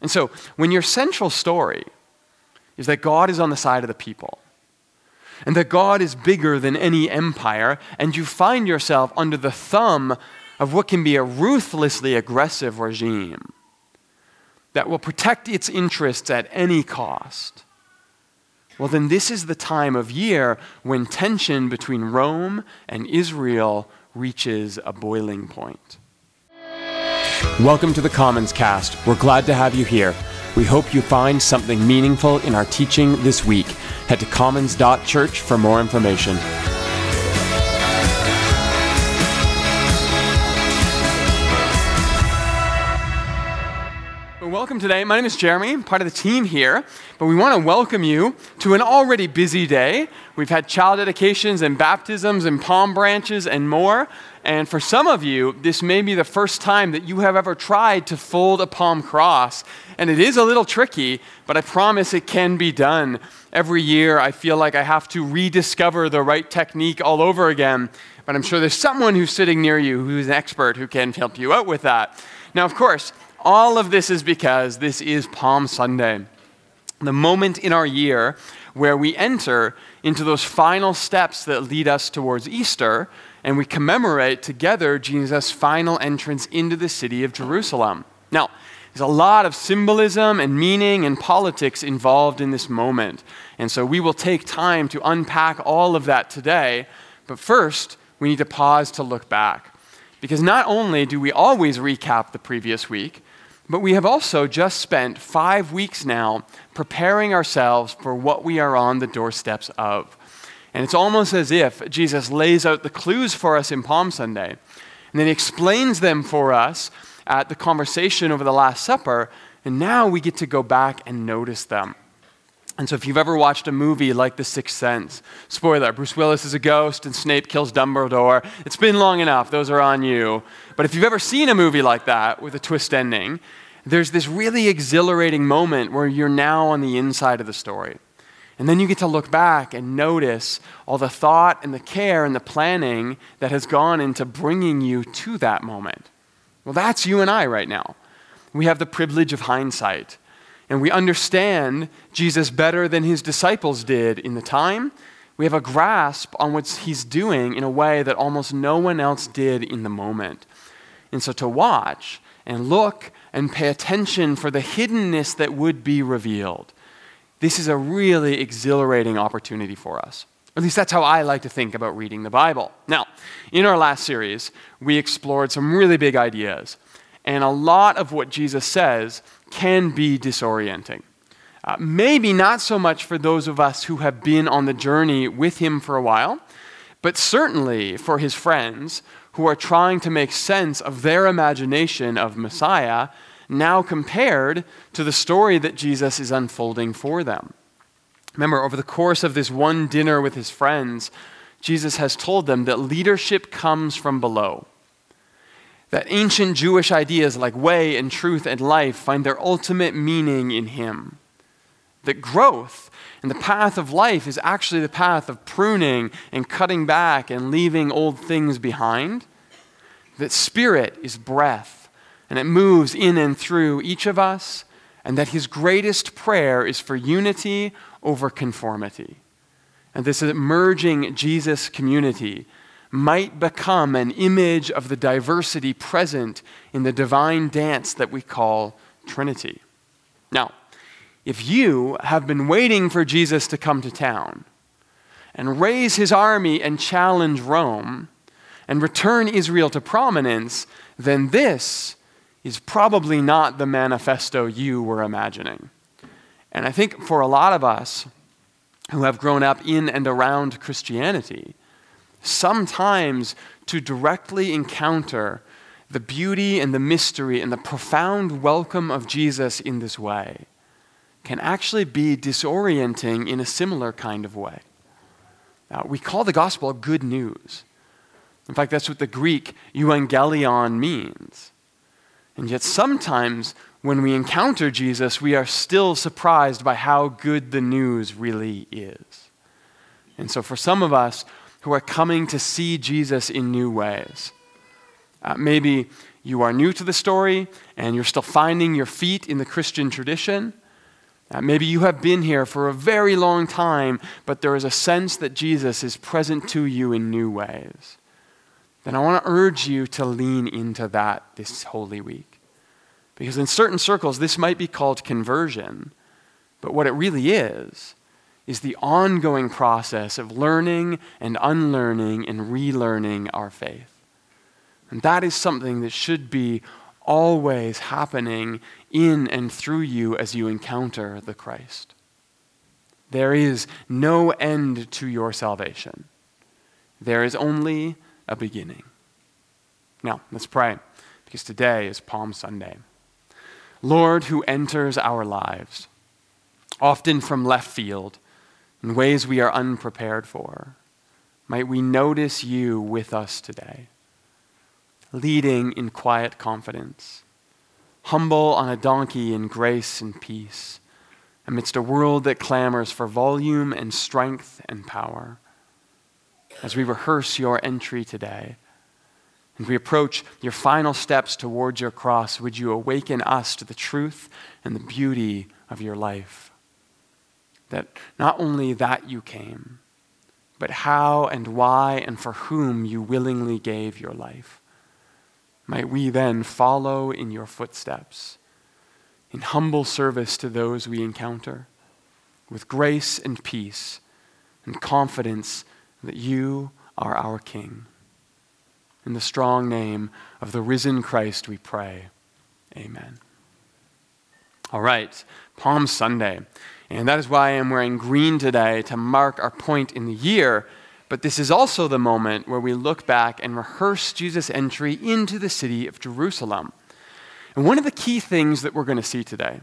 And so, when your central story is that God is on the side of the people, and that God is bigger than any empire, and you find yourself under the thumb of what can be a ruthlessly aggressive regime that will protect its interests at any cost, well, then this is the time of year when tension between Rome and Israel reaches a boiling point. Welcome to the Commons Cast. We're glad to have you here. We hope you find something meaningful in our teaching this week. Head to commons.church for more information. welcome today. My name is Jeremy, I'm part of the team here, but we want to welcome you to an already busy day. We've had child dedications and baptisms and palm branches and more. And for some of you, this may be the first time that you have ever tried to fold a palm cross. And it is a little tricky, but I promise it can be done. Every year, I feel like I have to rediscover the right technique all over again. But I'm sure there's someone who's sitting near you who's an expert who can help you out with that. Now, of course, all of this is because this is Palm Sunday, the moment in our year where we enter into those final steps that lead us towards Easter, and we commemorate together Jesus' final entrance into the city of Jerusalem. Now, there's a lot of symbolism and meaning and politics involved in this moment. And so we will take time to unpack all of that today. But first, we need to pause to look back. Because not only do we always recap the previous week, but we have also just spent five weeks now preparing ourselves for what we are on the doorsteps of. And it's almost as if Jesus lays out the clues for us in Palm Sunday, and then he explains them for us at the conversation over the Last Supper, and now we get to go back and notice them. And so, if you've ever watched a movie like The Sixth Sense, spoiler Bruce Willis is a ghost and Snape kills Dumbledore. It's been long enough, those are on you. But if you've ever seen a movie like that with a twist ending, there's this really exhilarating moment where you're now on the inside of the story. And then you get to look back and notice all the thought and the care and the planning that has gone into bringing you to that moment. Well, that's you and I right now. We have the privilege of hindsight. And we understand Jesus better than his disciples did in the time. We have a grasp on what he's doing in a way that almost no one else did in the moment. And so to watch and look and pay attention for the hiddenness that would be revealed. This is a really exhilarating opportunity for us. At least that's how I like to think about reading the Bible. Now, in our last series, we explored some really big ideas. And a lot of what Jesus says can be disorienting. Uh, maybe not so much for those of us who have been on the journey with him for a while, but certainly for his friends who are trying to make sense of their imagination of Messiah now compared to the story that Jesus is unfolding for them. Remember, over the course of this one dinner with his friends, Jesus has told them that leadership comes from below. That ancient Jewish ideas like way and truth and life find their ultimate meaning in him. That growth and the path of life is actually the path of pruning and cutting back and leaving old things behind. That spirit is breath and it moves in and through each of us, and that his greatest prayer is for unity over conformity. And this emerging Jesus community might become an image of the diversity present in the divine dance that we call Trinity. Now, if you have been waiting for Jesus to come to town and raise his army and challenge Rome and return Israel to prominence, then this is probably not the manifesto you were imagining. And I think for a lot of us who have grown up in and around Christianity, sometimes to directly encounter the beauty and the mystery and the profound welcome of Jesus in this way can actually be disorienting in a similar kind of way. Now, we call the gospel good news. In fact, that's what the Greek euangelion means. And yet, sometimes when we encounter Jesus, we are still surprised by how good the news really is. And so, for some of us who are coming to see Jesus in new ways, uh, maybe you are new to the story and you're still finding your feet in the Christian tradition. Uh, maybe you have been here for a very long time, but there is a sense that Jesus is present to you in new ways. Then I want to urge you to lean into that this Holy Week. Because in certain circles, this might be called conversion, but what it really is, is the ongoing process of learning and unlearning and relearning our faith. And that is something that should be always happening in and through you as you encounter the Christ. There is no end to your salvation, there is only a beginning. Now, let's pray, because today is Palm Sunday. Lord, who enters our lives, often from left field, in ways we are unprepared for, might we notice you with us today leading in quiet confidence, humble on a donkey in grace and peace, amidst a world that clamors for volume and strength and power. As we rehearse your entry today, and we approach your final steps towards your cross, would you awaken us to the truth and the beauty of your life? That not only that you came, but how and why and for whom you willingly gave your life. Might we then follow in your footsteps in humble service to those we encounter, with grace and peace and confidence that you are our King. In the strong name of the risen Christ, we pray. Amen. All right, Palm Sunday. And that is why I am wearing green today to mark our point in the year but this is also the moment where we look back and rehearse Jesus' entry into the city of Jerusalem. And one of the key things that we're going to see today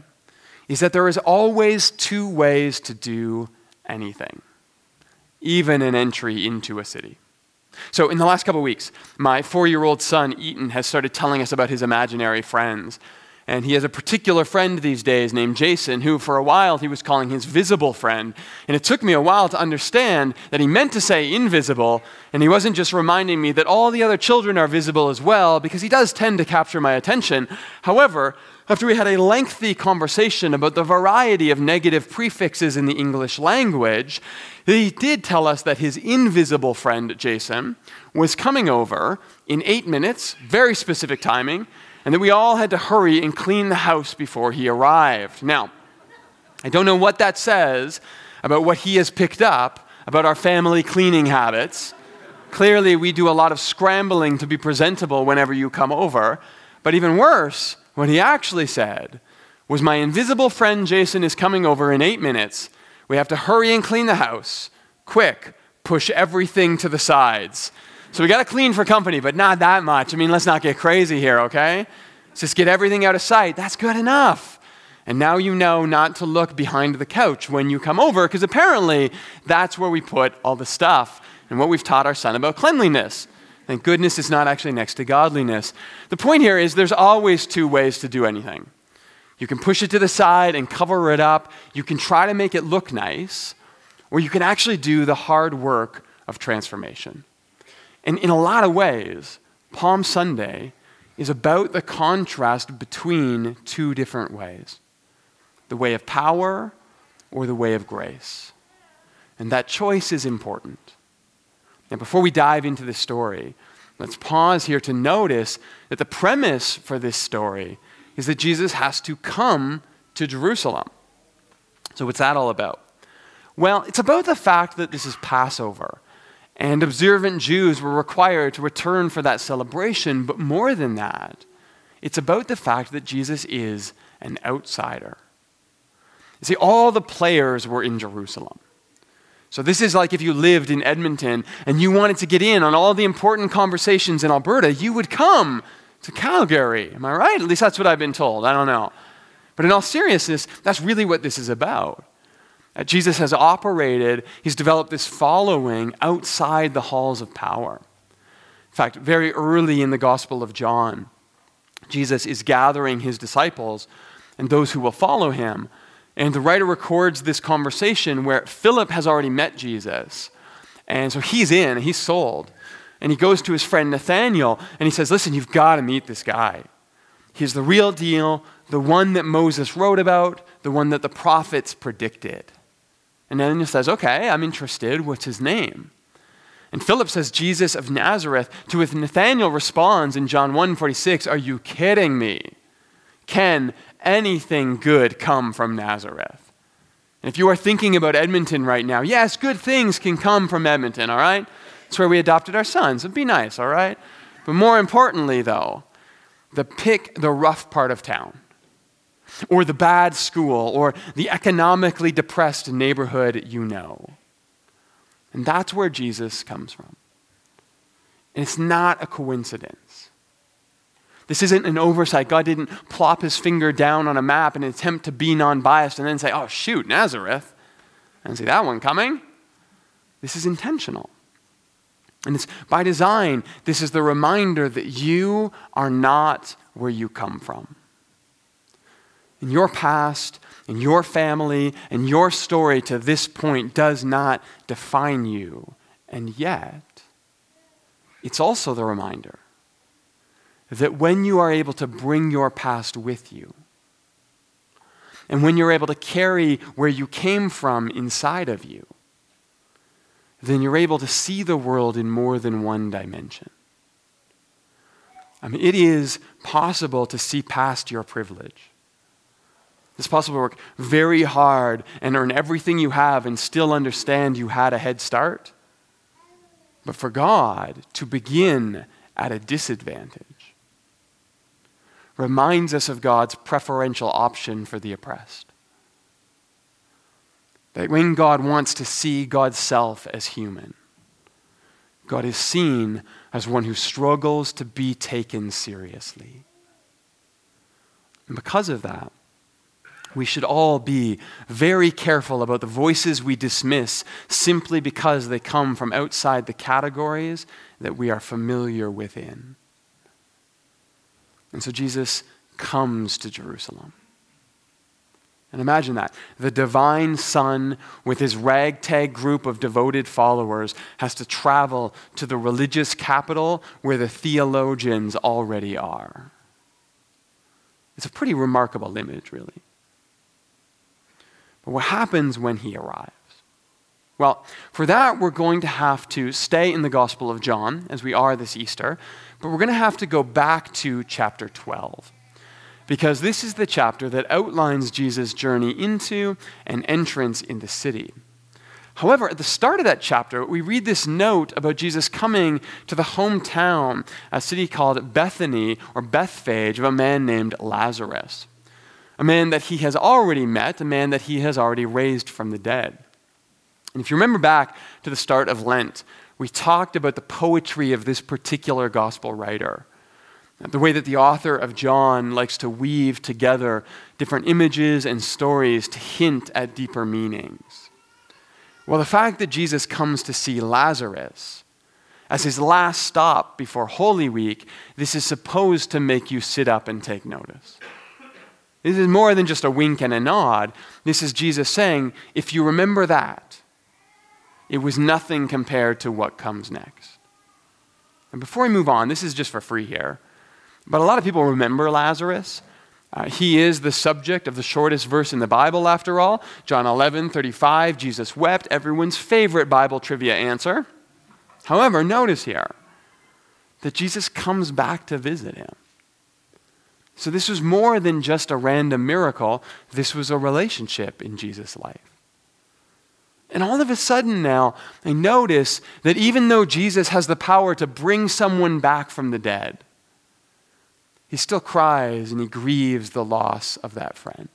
is that there is always two ways to do anything, even an entry into a city. So, in the last couple weeks, my four year old son, Eaton, has started telling us about his imaginary friends. And he has a particular friend these days named Jason, who for a while he was calling his visible friend. And it took me a while to understand that he meant to say invisible, and he wasn't just reminding me that all the other children are visible as well, because he does tend to capture my attention. However, after we had a lengthy conversation about the variety of negative prefixes in the English language, he did tell us that his invisible friend, Jason, was coming over in eight minutes, very specific timing and that we all had to hurry and clean the house before he arrived. Now, I don't know what that says about what he has picked up about our family cleaning habits. Clearly, we do a lot of scrambling to be presentable whenever you come over. But even worse, what he actually said was My invisible friend Jason is coming over in eight minutes. We have to hurry and clean the house. Quick, push everything to the sides. So we got to clean for company, but not that much. I mean, let's not get crazy here, okay? Just get everything out of sight. That's good enough. And now you know not to look behind the couch when you come over, because apparently that's where we put all the stuff and what we've taught our son about cleanliness. Thank goodness it's not actually next to godliness. The point here is there's always two ways to do anything. You can push it to the side and cover it up. You can try to make it look nice, or you can actually do the hard work of transformation. And in a lot of ways, Palm Sunday is about the contrast between two different ways the way of power or the way of grace. And that choice is important. Now, before we dive into the story, let's pause here to notice that the premise for this story is that Jesus has to come to Jerusalem. So, what's that all about? Well, it's about the fact that this is Passover. And observant Jews were required to return for that celebration. But more than that, it's about the fact that Jesus is an outsider. You see, all the players were in Jerusalem. So, this is like if you lived in Edmonton and you wanted to get in on all the important conversations in Alberta, you would come to Calgary. Am I right? At least that's what I've been told. I don't know. But in all seriousness, that's really what this is about. Uh, Jesus has operated, he's developed this following outside the halls of power. In fact, very early in the Gospel of John, Jesus is gathering his disciples and those who will follow him. And the writer records this conversation where Philip has already met Jesus. And so he's in, he's sold. And he goes to his friend Nathaniel and he says, Listen, you've got to meet this guy. He's the real deal, the one that Moses wrote about, the one that the prophets predicted. And Nathaniel says, Okay, I'm interested. What's his name? And Philip says, Jesus of Nazareth. To which Nathaniel responds in John 1 46, Are you kidding me? Can anything good come from Nazareth? And if you are thinking about Edmonton right now, yes, good things can come from Edmonton, all right? It's where we adopted our sons. It'd be nice, all right? But more importantly, though, the pick the rough part of town, or the bad school, or the economically depressed neighborhood you know. And that's where Jesus comes from. And it's not a coincidence. This isn't an oversight. God didn't plop his finger down on a map and attempt to be non biased and then say, oh, shoot, Nazareth. And see that one coming. This is intentional. And it's by design, this is the reminder that you are not where you come from. In your past, in your family, and your story to this point does not define you. And yet, it's also the reminder that when you are able to bring your past with you, and when you're able to carry where you came from inside of you, then you're able to see the world in more than one dimension. I mean, it is possible to see past your privilege. It's possible to work very hard and earn everything you have and still understand you had a head start. But for God to begin at a disadvantage reminds us of God's preferential option for the oppressed. That when God wants to see God's self as human, God is seen as one who struggles to be taken seriously. And because of that, we should all be very careful about the voices we dismiss simply because they come from outside the categories that we are familiar within. And so Jesus comes to Jerusalem. And imagine that. The divine Son, with his ragtag group of devoted followers, has to travel to the religious capital where the theologians already are. It's a pretty remarkable image, really. But what happens when he arrives? Well, for that, we're going to have to stay in the Gospel of John, as we are this Easter, but we're going to have to go back to chapter 12 because this is the chapter that outlines Jesus' journey into and entrance in the city. However, at the start of that chapter, we read this note about Jesus coming to the hometown, a city called Bethany or Bethphage, of a man named Lazarus, a man that he has already met, a man that he has already raised from the dead. And if you remember back to the start of Lent, we talked about the poetry of this particular gospel writer the way that the author of John likes to weave together different images and stories to hint at deeper meanings. Well, the fact that Jesus comes to see Lazarus as his last stop before Holy Week, this is supposed to make you sit up and take notice. This is more than just a wink and a nod. This is Jesus saying, if you remember that, it was nothing compared to what comes next. And before we move on, this is just for free here. But a lot of people remember Lazarus. Uh, he is the subject of the shortest verse in the Bible, after all. John 11, 35, Jesus wept, everyone's favorite Bible trivia answer. However, notice here that Jesus comes back to visit him. So this was more than just a random miracle, this was a relationship in Jesus' life. And all of a sudden now, I notice that even though Jesus has the power to bring someone back from the dead, he still cries and he grieves the loss of that friend.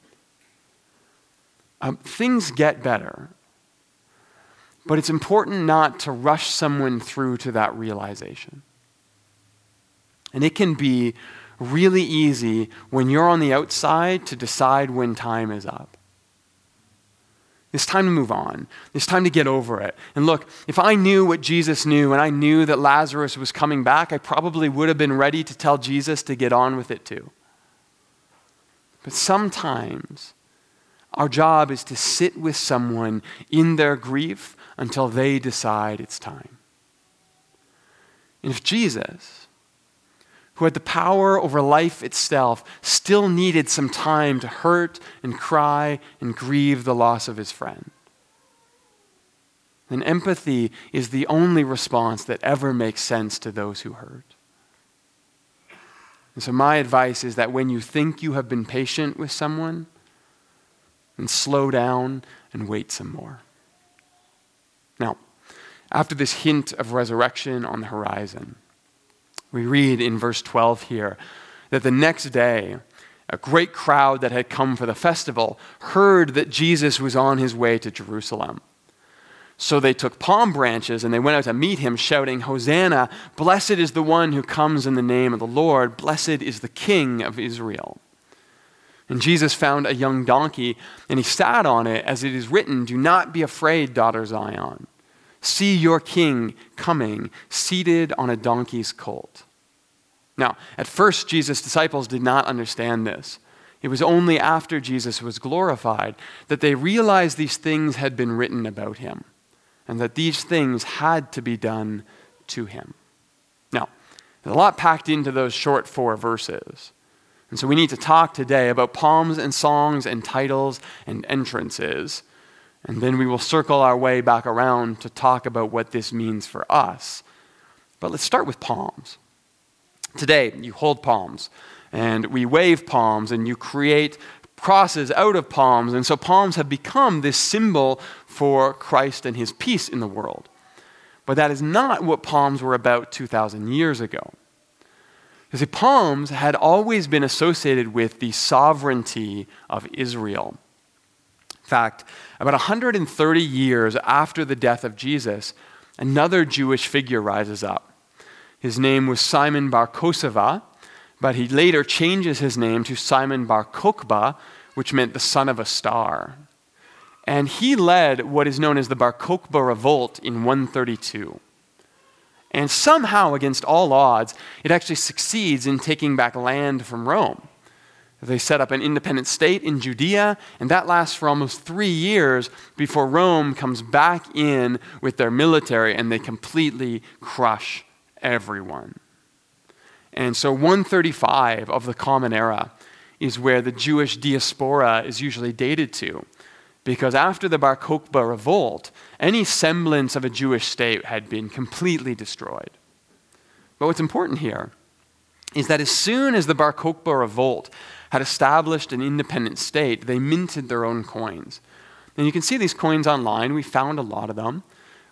Um, things get better, but it's important not to rush someone through to that realization. And it can be really easy when you're on the outside to decide when time is up. It's time to move on. It's time to get over it. And look, if I knew what Jesus knew and I knew that Lazarus was coming back, I probably would have been ready to tell Jesus to get on with it too. But sometimes our job is to sit with someone in their grief until they decide it's time. And if Jesus, who had the power over life itself, still needed some time to hurt and cry and grieve the loss of his friend, And empathy is the only response that ever makes sense to those who hurt. And so, my advice is that when you think you have been patient with someone, then slow down and wait some more. Now, after this hint of resurrection on the horizon, we read in verse 12 here that the next day, a great crowd that had come for the festival heard that Jesus was on his way to Jerusalem. So they took palm branches and they went out to meet him, shouting, Hosanna! Blessed is the one who comes in the name of the Lord. Blessed is the King of Israel. And Jesus found a young donkey, and he sat on it, as it is written, Do not be afraid, daughter Zion. See your king coming, seated on a donkey's colt. Now, at first, Jesus' disciples did not understand this. It was only after Jesus was glorified that they realized these things had been written about him and that these things had to be done to him. Now, there's a lot packed into those short four verses. And so we need to talk today about palms and songs and titles and entrances. And then we will circle our way back around to talk about what this means for us. But let's start with palms. Today, you hold palms, and we wave palms, and you create crosses out of palms. And so palms have become this symbol for Christ and his peace in the world. But that is not what palms were about 2,000 years ago. You see, palms had always been associated with the sovereignty of Israel. In fact, about 130 years after the death of Jesus, another Jewish figure rises up. His name was Simon Bar Kosiba, but he later changes his name to Simon Bar Kokhba, which meant the son of a star. And he led what is known as the Bar Kokhba revolt in 132. And somehow, against all odds, it actually succeeds in taking back land from Rome. They set up an independent state in Judea, and that lasts for almost three years before Rome comes back in with their military and they completely crush everyone. And so 135 of the Common Era is where the Jewish diaspora is usually dated to. Because after the Bar Kokhba revolt, any semblance of a Jewish state had been completely destroyed. But what's important here is that as soon as the Bar Kokhba revolt had established an independent state, they minted their own coins. And you can see these coins online. We found a lot of them.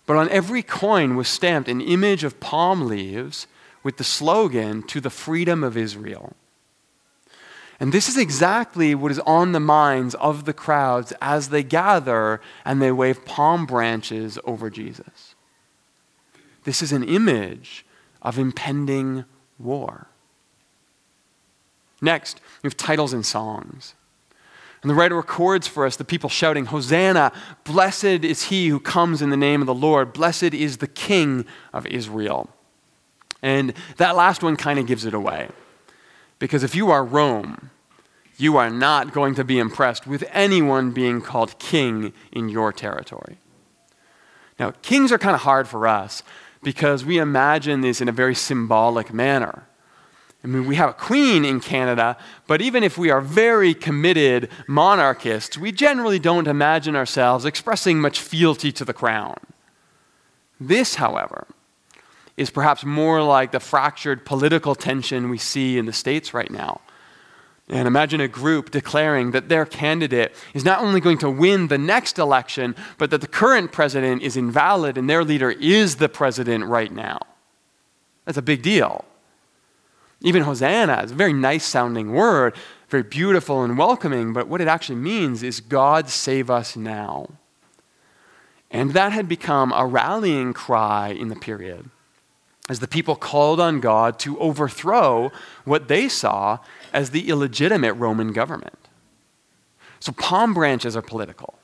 But on every coin was stamped an image of palm leaves with the slogan, To the freedom of Israel. And this is exactly what is on the minds of the crowds as they gather and they wave palm branches over Jesus. This is an image of impending war. Next, we have titles and songs. And the writer records for us the people shouting, Hosanna! Blessed is he who comes in the name of the Lord. Blessed is the King of Israel. And that last one kind of gives it away. Because if you are Rome, you are not going to be impressed with anyone being called king in your territory. Now, kings are kind of hard for us because we imagine this in a very symbolic manner. I mean, we have a queen in Canada, but even if we are very committed monarchists, we generally don't imagine ourselves expressing much fealty to the crown. This, however, is perhaps more like the fractured political tension we see in the States right now. And imagine a group declaring that their candidate is not only going to win the next election, but that the current president is invalid and their leader is the president right now. That's a big deal. Even Hosanna is a very nice sounding word, very beautiful and welcoming, but what it actually means is God save us now. And that had become a rallying cry in the period as the people called on God to overthrow what they saw as the illegitimate Roman government. So palm branches are political.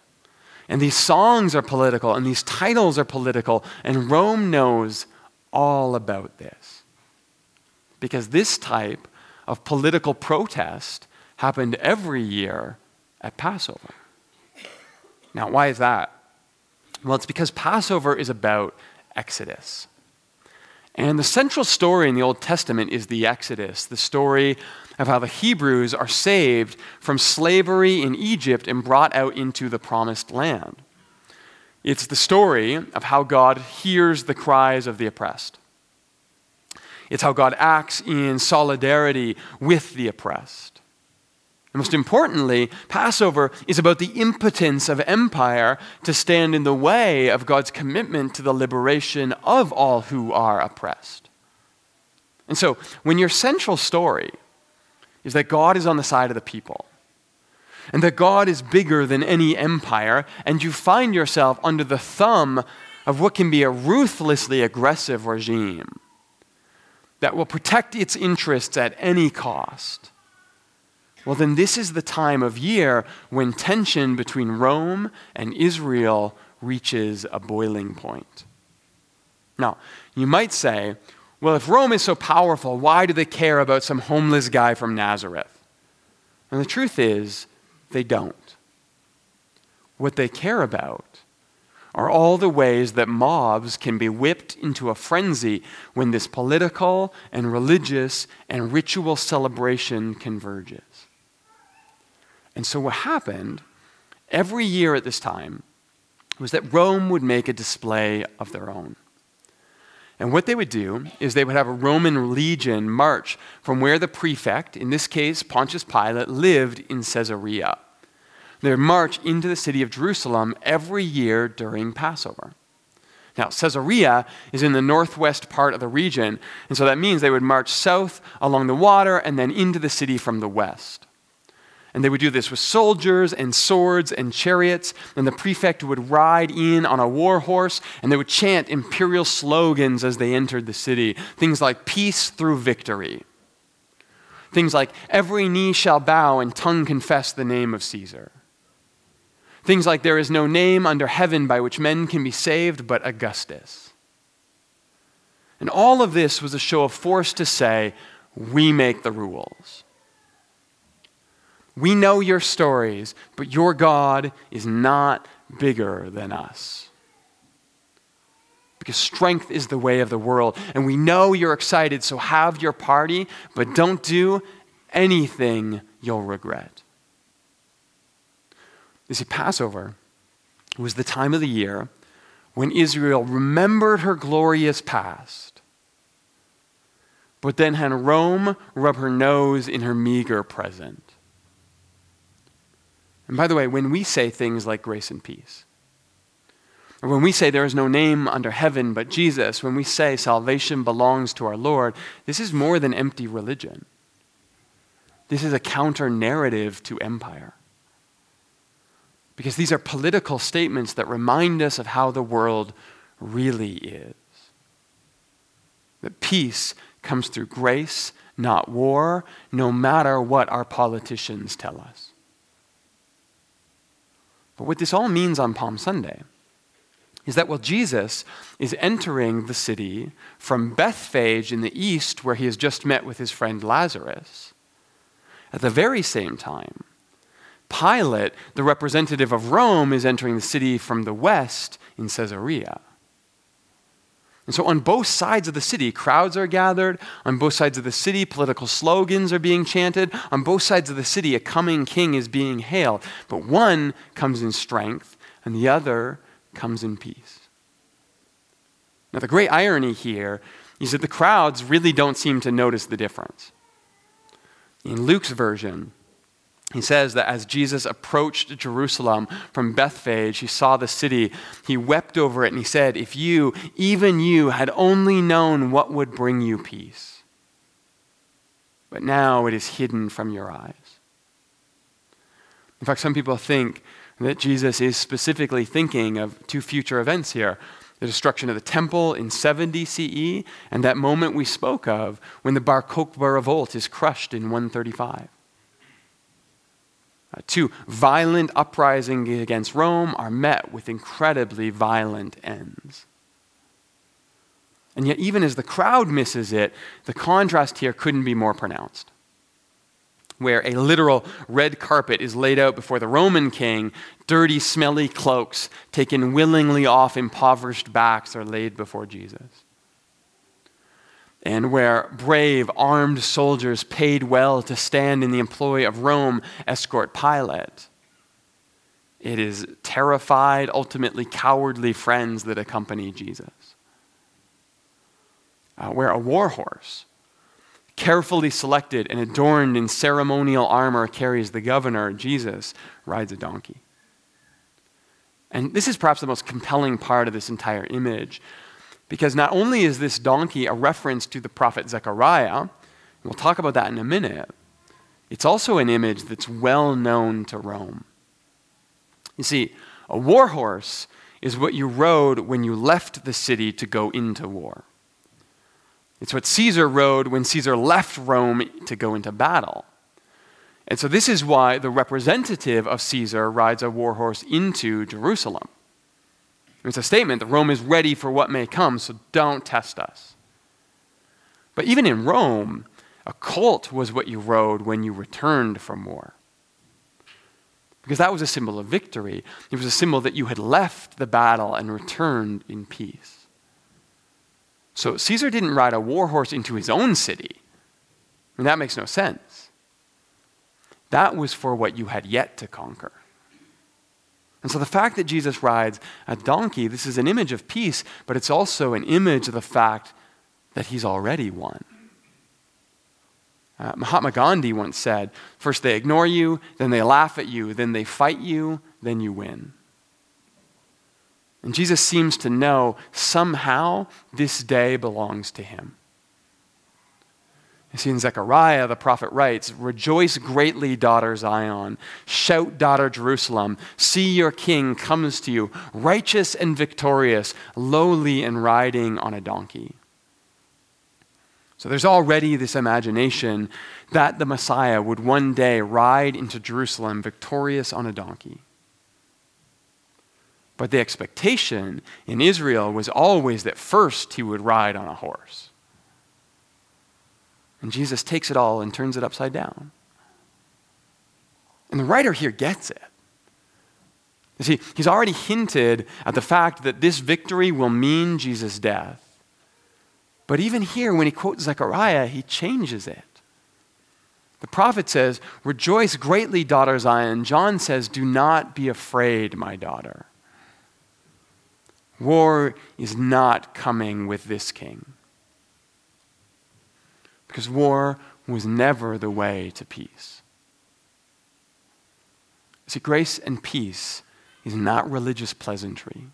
And these songs are political, and these titles are political, and Rome knows all about this because this type of political protest happened every year at Passover. Now, why is that? Well, it's because Passover is about Exodus. And the central story in the Old Testament is the Exodus, the story of how the Hebrews are saved from slavery in Egypt and brought out into the promised land. It's the story of how God hears the cries of the oppressed. It's how God acts in solidarity with the oppressed. And most importantly, Passover is about the impotence of empire to stand in the way of God's commitment to the liberation of all who are oppressed. And so, when your central story is that God is on the side of the people, and that God is bigger than any empire, and you find yourself under the thumb of what can be a ruthlessly aggressive regime that will protect its interests at any cost well, then this is the time of year when tension between Rome and Israel reaches a boiling point. Now, you might say, well, if Rome is so powerful, why do they care about some homeless guy from Nazareth? And the truth is, they don't. What they care about are all the ways that mobs can be whipped into a frenzy when this political and religious and ritual celebration converges. And so, what happened every year at this time was that Rome would make a display of their own. And what they would do is they would have a Roman legion march from where the prefect, in this case Pontius Pilate, lived in Caesarea. Would march into the city of Jerusalem every year during Passover. Now, Caesarea is in the northwest part of the region, and so that means they would march south along the water and then into the city from the west. And they would do this with soldiers and swords and chariots. And the prefect would ride in on a war horse and they would chant imperial slogans as they entered the city. Things like peace through victory. Things like every knee shall bow and tongue confess the name of Caesar. Things like there is no name under heaven by which men can be saved but Augustus. And all of this was a show of force to say, we make the rules. We know your stories, but your God is not bigger than us. Because strength is the way of the world. And we know you're excited, so have your party, but don't do anything you'll regret. You see, Passover was the time of the year when Israel remembered her glorious past, but then had Rome rub her nose in her meager present. And by the way, when we say things like grace and peace, or when we say there is no name under heaven but Jesus, when we say salvation belongs to our Lord, this is more than empty religion. This is a counter narrative to empire. Because these are political statements that remind us of how the world really is. That peace comes through grace, not war, no matter what our politicians tell us. But what this all means on Palm Sunday is that while Jesus is entering the city from Bethphage in the east, where he has just met with his friend Lazarus, at the very same time, Pilate, the representative of Rome, is entering the city from the west in Caesarea. And so, on both sides of the city, crowds are gathered. On both sides of the city, political slogans are being chanted. On both sides of the city, a coming king is being hailed. But one comes in strength, and the other comes in peace. Now, the great irony here is that the crowds really don't seem to notice the difference. In Luke's version, he says that as Jesus approached Jerusalem from Bethphage, he saw the city. He wept over it and he said, If you, even you, had only known what would bring you peace. But now it is hidden from your eyes. In fact, some people think that Jesus is specifically thinking of two future events here the destruction of the temple in 70 CE, and that moment we spoke of when the Bar Kokhba revolt is crushed in 135. Uh, two violent uprisings against Rome are met with incredibly violent ends. And yet, even as the crowd misses it, the contrast here couldn't be more pronounced. Where a literal red carpet is laid out before the Roman king, dirty, smelly cloaks taken willingly off impoverished backs are laid before Jesus. And where brave, armed soldiers paid well to stand in the employ of Rome escort Pilate. It is terrified, ultimately cowardly friends that accompany Jesus. Uh, where a war horse, carefully selected and adorned in ceremonial armor, carries the governor, Jesus rides a donkey. And this is perhaps the most compelling part of this entire image, because not only is this donkey a reference to the prophet Zechariah, and we'll talk about that in a minute, it's also an image that's well known to Rome. You see, a war horse is what you rode when you left the city to go into war. It's what Caesar rode when Caesar left Rome to go into battle. And so, this is why the representative of Caesar rides a war horse into Jerusalem. It's a statement that Rome is ready for what may come, so don't test us. But even in Rome, a colt was what you rode when you returned from war. Because that was a symbol of victory. It was a symbol that you had left the battle and returned in peace. So Caesar didn't ride a war horse into his own city. I mean, that makes no sense. That was for what you had yet to conquer. And so the fact that Jesus rides a donkey, this is an image of peace, but it's also an image of the fact that he's already won. Uh, Mahatma Gandhi once said first they ignore you, then they laugh at you, then they fight you, then you win. And Jesus seems to know somehow this day belongs to him. You see, in Zechariah, the prophet writes, Rejoice greatly, daughter Zion. Shout, daughter Jerusalem. See, your king comes to you, righteous and victorious, lowly and riding on a donkey. So there's already this imagination that the Messiah would one day ride into Jerusalem victorious on a donkey. But the expectation in Israel was always that first he would ride on a horse. And Jesus takes it all and turns it upside down. And the writer here gets it. You see, he's already hinted at the fact that this victory will mean Jesus' death. But even here, when he quotes Zechariah, he changes it. The prophet says, Rejoice greatly, daughter Zion. John says, Do not be afraid, my daughter. War is not coming with this king. Because war was never the way to peace. See, grace and peace is not religious pleasantry.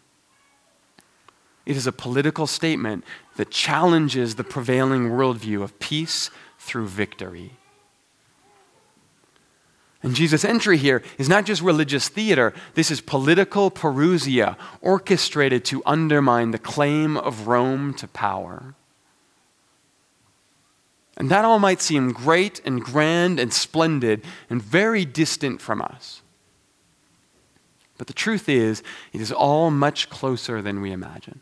It is a political statement that challenges the prevailing worldview of peace through victory. And Jesus' entry here is not just religious theater, this is political parousia orchestrated to undermine the claim of Rome to power. And that all might seem great and grand and splendid and very distant from us. But the truth is, it is all much closer than we imagine.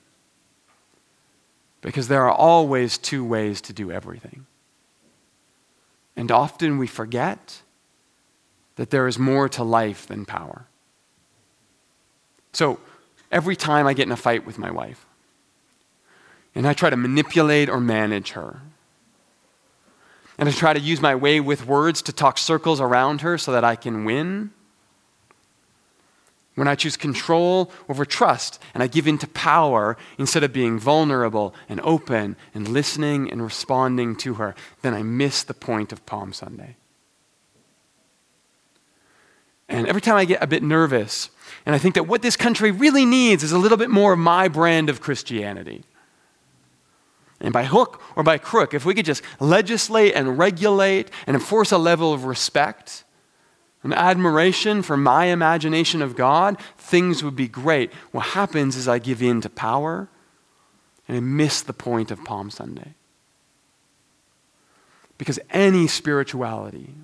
Because there are always two ways to do everything. And often we forget that there is more to life than power. So every time I get in a fight with my wife, and I try to manipulate or manage her, and I try to use my way with words to talk circles around her so that I can win, when I choose control over trust and I give in to power instead of being vulnerable and open and listening and responding to her, then I miss the point of Palm Sunday. And every time I get a bit nervous and I think that what this country really needs is a little bit more of my brand of Christianity. And by hook or by crook, if we could just legislate and regulate and enforce a level of respect, and admiration for my imagination of God, things would be great. What happens is I give in to power and I miss the point of Palm Sunday. Because any spirituality,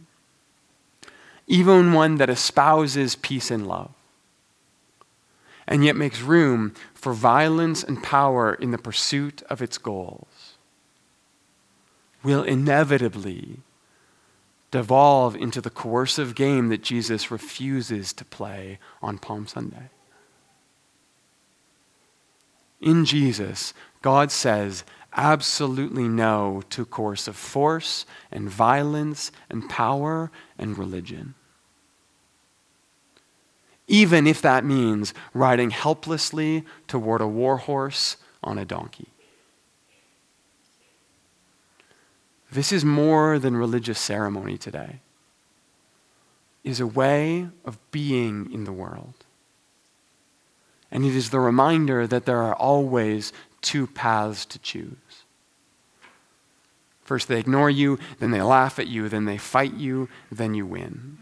even one that espouses peace and love, and yet makes room for violence and power in the pursuit of its goals, will inevitably devolve into the coercive game that Jesus refuses to play on Palm Sunday. In Jesus, God says, absolutely no to of force and violence and power and religion. Even if that means riding helplessly toward a war horse on a donkey. This is more than religious ceremony today. It is a way of being in the world. And it is the reminder that there are always two paths to choose. First, they ignore you, then they laugh at you, then they fight you, then you win.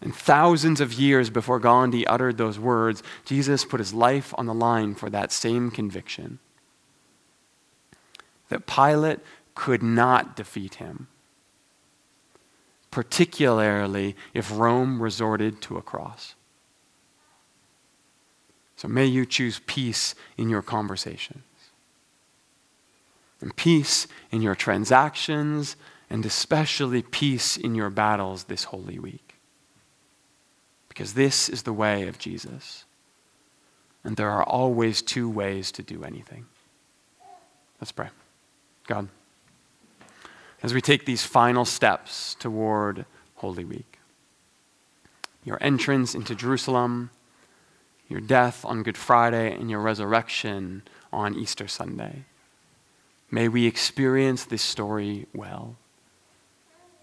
And thousands of years before Gandhi uttered those words, Jesus put his life on the line for that same conviction that Pilate could not defeat him, particularly if Rome resorted to a cross. So may you choose peace in your conversations, and peace in your transactions, and especially peace in your battles this Holy Week. Because this is the way of Jesus. And there are always two ways to do anything. Let's pray. God, as we take these final steps toward Holy Week, your entrance into Jerusalem, your death on Good Friday, and your resurrection on Easter Sunday. May we experience this story well.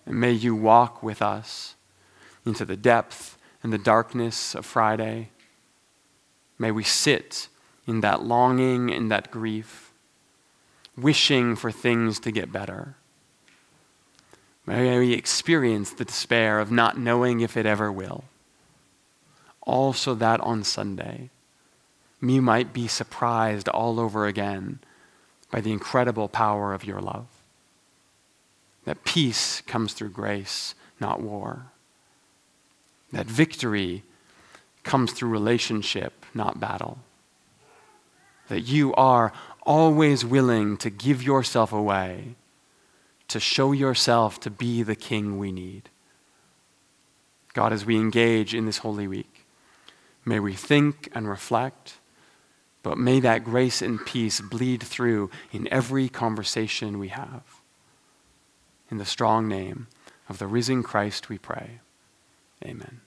And may you walk with us into the depth and the darkness of Friday. May we sit in that longing and that grief, wishing for things to get better. May we experience the despair of not knowing if it ever will Also, that on Sunday we might be surprised all over again by the incredible power of your love. That peace comes through grace, not war. That victory comes through relationship, not battle. That you are always willing to give yourself away, to show yourself to be the king we need. God, as we engage in this Holy Week, May we think and reflect, but may that grace and peace bleed through in every conversation we have. In the strong name of the risen Christ, we pray. Amen.